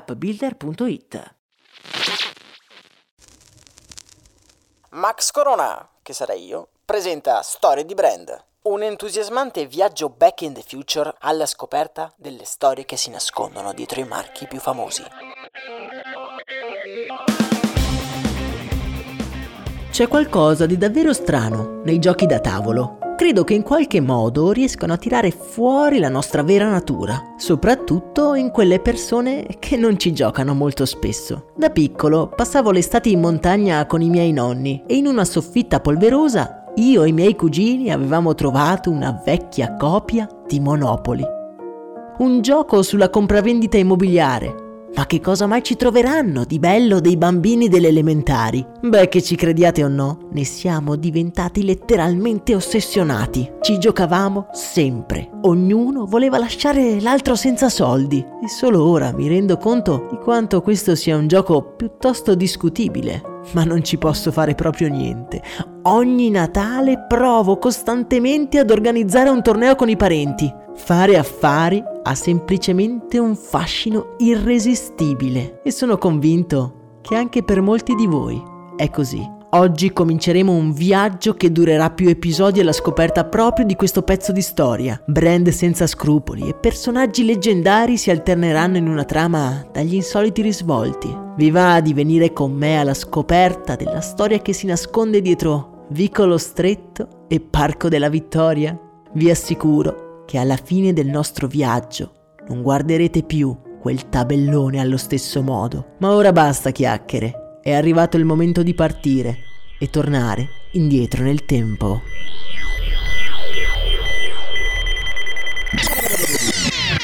appbuilder.it. Max Corona, che sarei io, presenta Storie di Brand, un entusiasmante viaggio back in the future alla scoperta delle storie che si nascondono dietro i marchi più famosi. C'è qualcosa di davvero strano nei giochi da tavolo credo che in qualche modo riescano a tirare fuori la nostra vera natura, soprattutto in quelle persone che non ci giocano molto spesso. Da piccolo passavo l'estate in montagna con i miei nonni e in una soffitta polverosa io e i miei cugini avevamo trovato una vecchia copia di Monopoli. Un gioco sulla compravendita immobiliare ma che cosa mai ci troveranno di bello dei bambini delle elementari? Beh, che ci crediate o no, ne siamo diventati letteralmente ossessionati. Ci giocavamo sempre. Ognuno voleva lasciare l'altro senza soldi. E solo ora mi rendo conto di quanto questo sia un gioco piuttosto discutibile. Ma non ci posso fare proprio niente. Ogni Natale provo costantemente ad organizzare un torneo con i parenti. Fare affari ha semplicemente un fascino irresistibile e sono convinto che anche per molti di voi è così. Oggi cominceremo un viaggio che durerà più episodi alla scoperta proprio di questo pezzo di storia. Brand senza scrupoli e personaggi leggendari si alterneranno in una trama dagli insoliti risvolti. Vi va di venire con me alla scoperta della storia che si nasconde dietro Vicolo Stretto e Parco della Vittoria? Vi assicuro che alla fine del nostro viaggio non guarderete più quel tabellone allo stesso modo. Ma ora basta chiacchiere, è arrivato il momento di partire e tornare indietro nel tempo.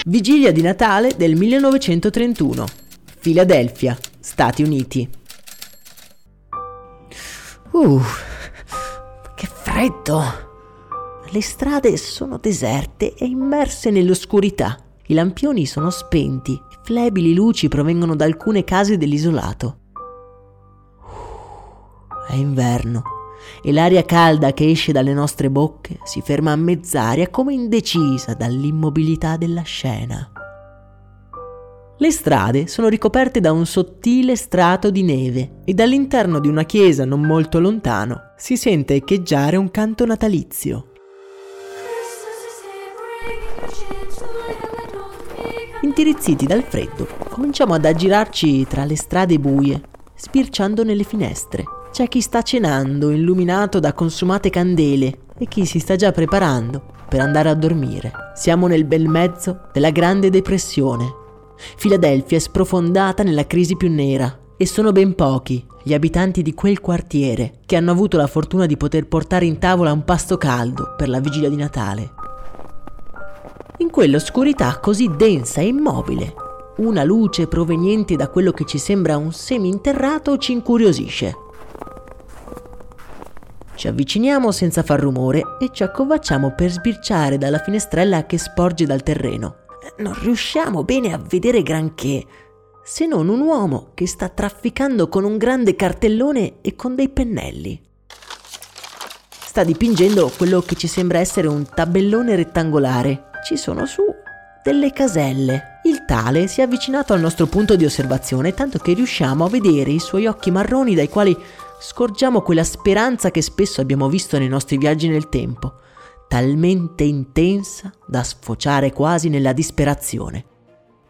Vigilia di Natale del 1931. Filadelfia, Stati Uniti. Uh, che freddo! Le strade sono deserte e immerse nell'oscurità. I lampioni sono spenti, flebili luci provengono da alcune case dell'isolato. È inverno e l'aria calda che esce dalle nostre bocche si ferma a mezz'aria come indecisa dall'immobilità della scena. Le strade sono ricoperte da un sottile strato di neve e dall'interno di una chiesa non molto lontano si sente echeggiare un canto natalizio. Intirizziti dal freddo, cominciamo ad aggirarci tra le strade buie, spirciando nelle finestre. C'è chi sta cenando, illuminato da consumate candele, e chi si sta già preparando per andare a dormire. Siamo nel bel mezzo della Grande Depressione. Filadelfia è sprofondata nella crisi più nera e sono ben pochi gli abitanti di quel quartiere che hanno avuto la fortuna di poter portare in tavola un pasto caldo per la vigilia di Natale in quell'oscurità così densa e immobile. Una luce proveniente da quello che ci sembra un seminterrato ci incuriosisce. Ci avviciniamo senza far rumore e ci accovacciamo per sbirciare dalla finestrella che sporge dal terreno. Non riusciamo bene a vedere granché. se non un uomo che sta trafficando con un grande cartellone e con dei pennelli. Sta dipingendo quello che ci sembra essere un tabellone rettangolare. Ci sono su delle caselle. Il tale si è avvicinato al nostro punto di osservazione tanto che riusciamo a vedere i suoi occhi marroni dai quali scorgiamo quella speranza che spesso abbiamo visto nei nostri viaggi nel tempo, talmente intensa da sfociare quasi nella disperazione.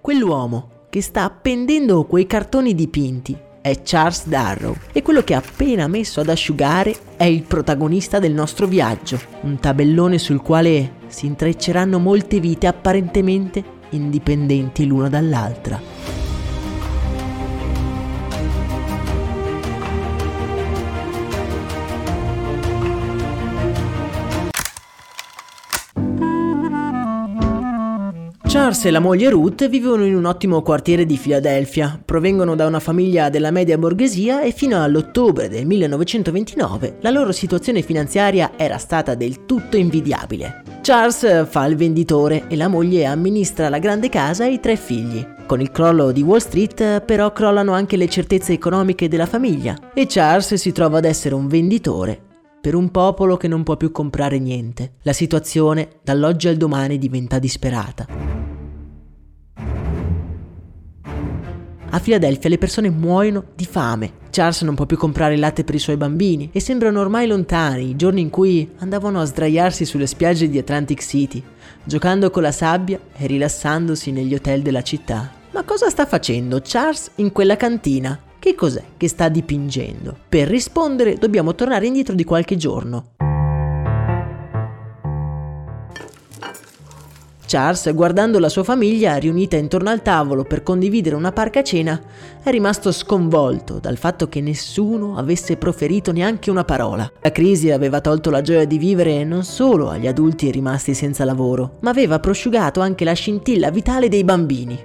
Quell'uomo che sta appendendo quei cartoni dipinti è Charles Darrow e quello che ha appena messo ad asciugare è il protagonista del nostro viaggio, un tabellone sul quale si intrecceranno molte vite apparentemente indipendenti l'una dall'altra. Charles e la moglie Ruth vivono in un ottimo quartiere di Filadelfia, provengono da una famiglia della media borghesia e fino all'ottobre del 1929 la loro situazione finanziaria era stata del tutto invidiabile. Charles fa il venditore e la moglie amministra la grande casa e i tre figli. Con il crollo di Wall Street però crollano anche le certezze economiche della famiglia e Charles si trova ad essere un venditore per un popolo che non può più comprare niente. La situazione dall'oggi al domani diventa disperata. A Filadelfia le persone muoiono di fame. Charles non può più comprare il latte per i suoi bambini e sembrano ormai lontani i giorni in cui andavano a sdraiarsi sulle spiagge di Atlantic City, giocando con la sabbia e rilassandosi negli hotel della città. Ma cosa sta facendo Charles in quella cantina? Che cos'è che sta dipingendo? Per rispondere dobbiamo tornare indietro di qualche giorno. Charles, guardando la sua famiglia riunita intorno al tavolo per condividere una parca cena, è rimasto sconvolto dal fatto che nessuno avesse proferito neanche una parola. La crisi aveva tolto la gioia di vivere non solo agli adulti rimasti senza lavoro, ma aveva prosciugato anche la scintilla vitale dei bambini.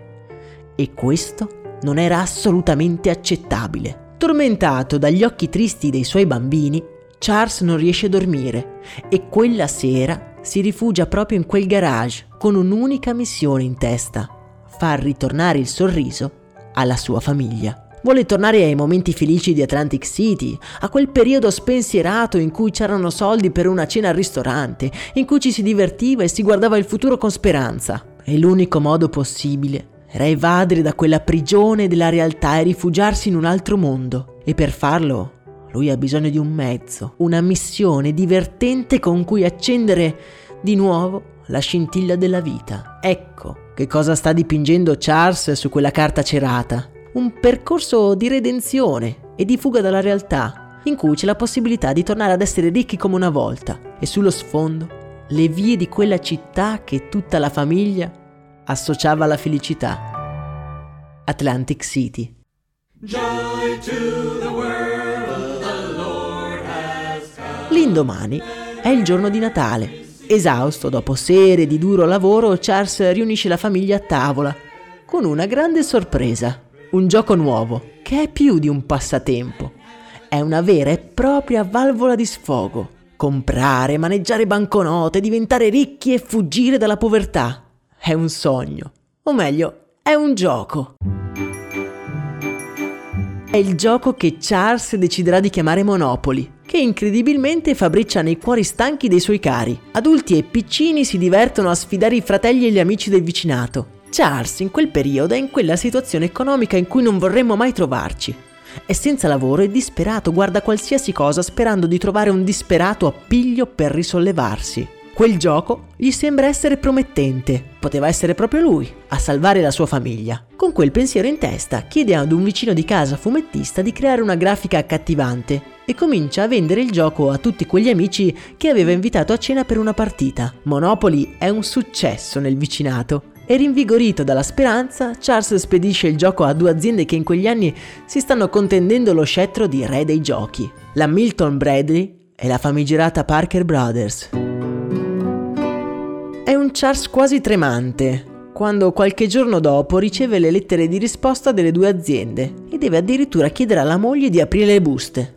E questo non era assolutamente accettabile. Tormentato dagli occhi tristi dei suoi bambini, Charles non riesce a dormire e quella sera si rifugia proprio in quel garage con un'unica missione in testa, far ritornare il sorriso alla sua famiglia. Vuole tornare ai momenti felici di Atlantic City, a quel periodo spensierato in cui c'erano soldi per una cena al ristorante, in cui ci si divertiva e si guardava il futuro con speranza. E l'unico modo possibile era evadere da quella prigione della realtà e rifugiarsi in un altro mondo. E per farlo lui ha bisogno di un mezzo, una missione divertente con cui accendere di nuovo la scintilla della vita. Ecco che cosa sta dipingendo Charles su quella carta cerata. Un percorso di redenzione e di fuga dalla realtà, in cui c'è la possibilità di tornare ad essere ricchi come una volta. E sullo sfondo le vie di quella città che tutta la famiglia associava alla felicità. Atlantic City. L'indomani è il giorno di Natale. Esausto dopo sere di duro lavoro, Charles riunisce la famiglia a tavola con una grande sorpresa. Un gioco nuovo, che è più di un passatempo. È una vera e propria valvola di sfogo. Comprare, maneggiare banconote, diventare ricchi e fuggire dalla povertà. È un sogno. O meglio, è un gioco. È il gioco che Charles deciderà di chiamare Monopoly che incredibilmente fabbricia nei cuori stanchi dei suoi cari. Adulti e piccini si divertono a sfidare i fratelli e gli amici del vicinato. Charles in quel periodo è in quella situazione economica in cui non vorremmo mai trovarci. È senza lavoro e disperato, guarda qualsiasi cosa sperando di trovare un disperato appiglio per risollevarsi. Quel gioco gli sembra essere promettente. Poteva essere proprio lui a salvare la sua famiglia. Con quel pensiero in testa chiede ad un vicino di casa fumettista di creare una grafica accattivante e comincia a vendere il gioco a tutti quegli amici che aveva invitato a cena per una partita. Monopoly è un successo nel vicinato e rinvigorito dalla speranza, Charles spedisce il gioco a due aziende che in quegli anni si stanno contendendo lo scettro di re dei giochi, la Milton Bradley e la famigerata Parker Brothers. Un Charles quasi tremante quando qualche giorno dopo riceve le lettere di risposta delle due aziende e deve addirittura chiedere alla moglie di aprire le buste.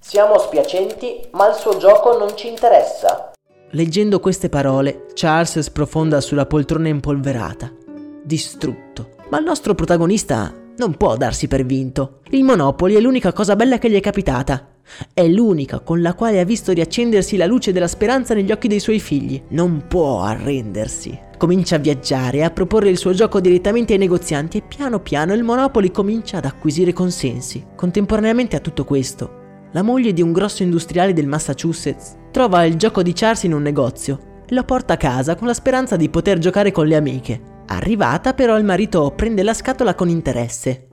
Siamo spiacenti, ma il suo gioco non ci interessa. Leggendo queste parole, Charles sprofonda sulla poltrona impolverata. distrutto. Ma il nostro protagonista non può darsi per vinto. Il Monopoli è l'unica cosa bella che gli è capitata. È l'unica con la quale ha visto riaccendersi la luce della speranza negli occhi dei suoi figli. Non può arrendersi. Comincia a viaggiare a proporre il suo gioco direttamente ai negozianti e piano piano il Monopoli comincia ad acquisire consensi. Contemporaneamente a tutto questo, la moglie di un grosso industriale del Massachusetts trova il gioco di Charles in un negozio e lo porta a casa con la speranza di poter giocare con le amiche. Arrivata però il marito prende la scatola con interesse.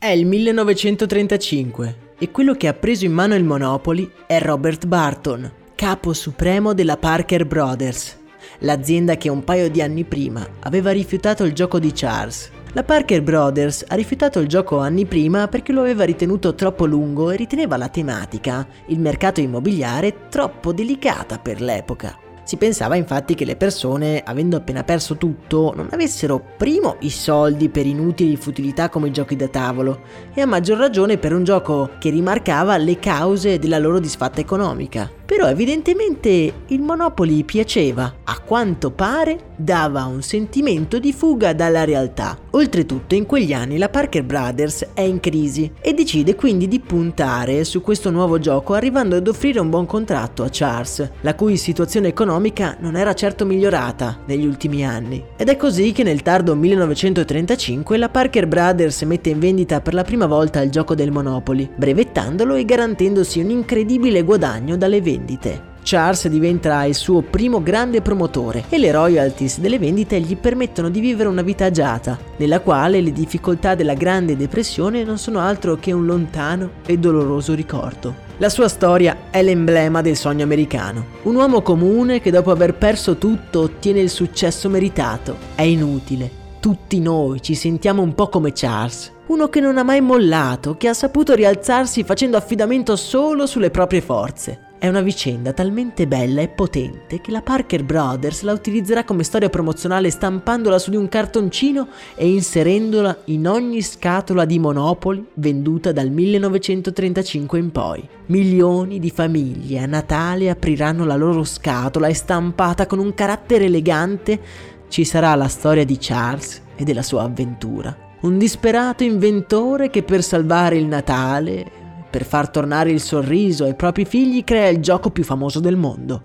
È il 1935 e quello che ha preso in mano il Monopoly è Robert Barton, capo supremo della Parker Brothers, l'azienda che un paio di anni prima aveva rifiutato il gioco di Charles. La Parker Brothers ha rifiutato il gioco anni prima perché lo aveva ritenuto troppo lungo e riteneva la tematica, il mercato immobiliare, troppo delicata per l'epoca. Si pensava infatti che le persone, avendo appena perso tutto, non avessero primo i soldi per inutili futilità come i giochi da tavolo e a maggior ragione per un gioco che rimarcava le cause della loro disfatta economica. Però evidentemente il Monopoly piaceva, a quanto pare dava un sentimento di fuga dalla realtà. Oltretutto in quegli anni la Parker Brothers è in crisi e decide quindi di puntare su questo nuovo gioco arrivando ad offrire un buon contratto a Charles, la cui situazione economica non era certo migliorata negli ultimi anni. Ed è così che nel tardo 1935 la Parker Brothers mette in vendita per la prima volta il gioco del Monopoly, brevettandolo e garantendosi un incredibile guadagno dalle vendite vendite. Charles diventa il suo primo grande promotore e le royalties delle vendite gli permettono di vivere una vita agiata, nella quale le difficoltà della Grande Depressione non sono altro che un lontano e doloroso ricordo. La sua storia è l'emblema del sogno americano. Un uomo comune che dopo aver perso tutto ottiene il successo meritato. È inutile. Tutti noi ci sentiamo un po' come Charles, uno che non ha mai mollato, che ha saputo rialzarsi facendo affidamento solo sulle proprie forze. È una vicenda talmente bella e potente che la Parker Brothers la utilizzerà come storia promozionale stampandola su di un cartoncino e inserendola in ogni scatola di Monopoli venduta dal 1935 in poi. Milioni di famiglie a Natale apriranno la loro scatola e stampata con un carattere elegante ci sarà la storia di Charles e della sua avventura. Un disperato inventore che per salvare il Natale per far tornare il sorriso ai propri figli crea il gioco più famoso del mondo.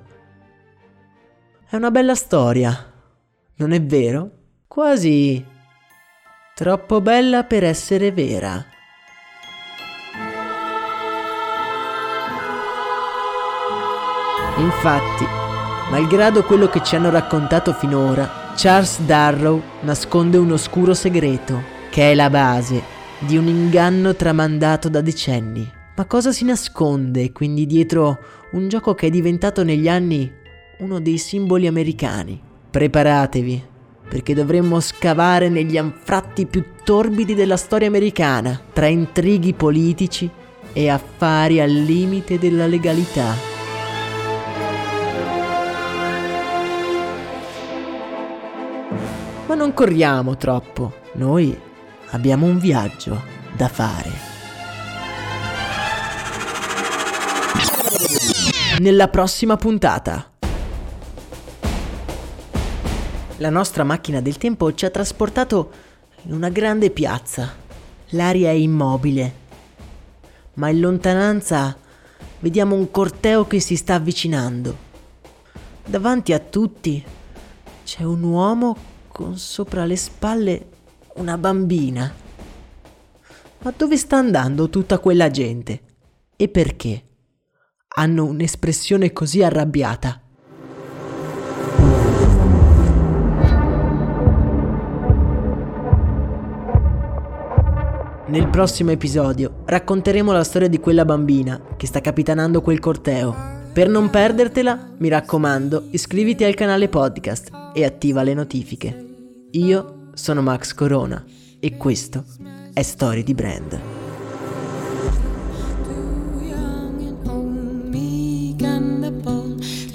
È una bella storia, non è vero? Quasi troppo bella per essere vera. Infatti, malgrado quello che ci hanno raccontato finora, Charles Darrow nasconde un oscuro segreto, che è la base di un inganno tramandato da decenni. Ma cosa si nasconde quindi dietro un gioco che è diventato negli anni uno dei simboli americani? Preparatevi, perché dovremmo scavare negli anfratti più torbidi della storia americana, tra intrighi politici e affari al limite della legalità. Ma non corriamo troppo, noi abbiamo un viaggio da fare. Nella prossima puntata. La nostra macchina del tempo ci ha trasportato in una grande piazza. L'aria è immobile, ma in lontananza vediamo un corteo che si sta avvicinando. Davanti a tutti c'è un uomo con sopra le spalle una bambina. Ma dove sta andando tutta quella gente? E perché? Hanno un'espressione così arrabbiata. Nel prossimo episodio racconteremo la storia di quella bambina che sta capitanando quel corteo. Per non perdertela, mi raccomando, iscriviti al canale podcast e attiva le notifiche. Io sono Max Corona e questo è Story di Brand.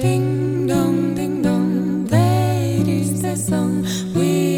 Ding dong, ding dong, that is the song we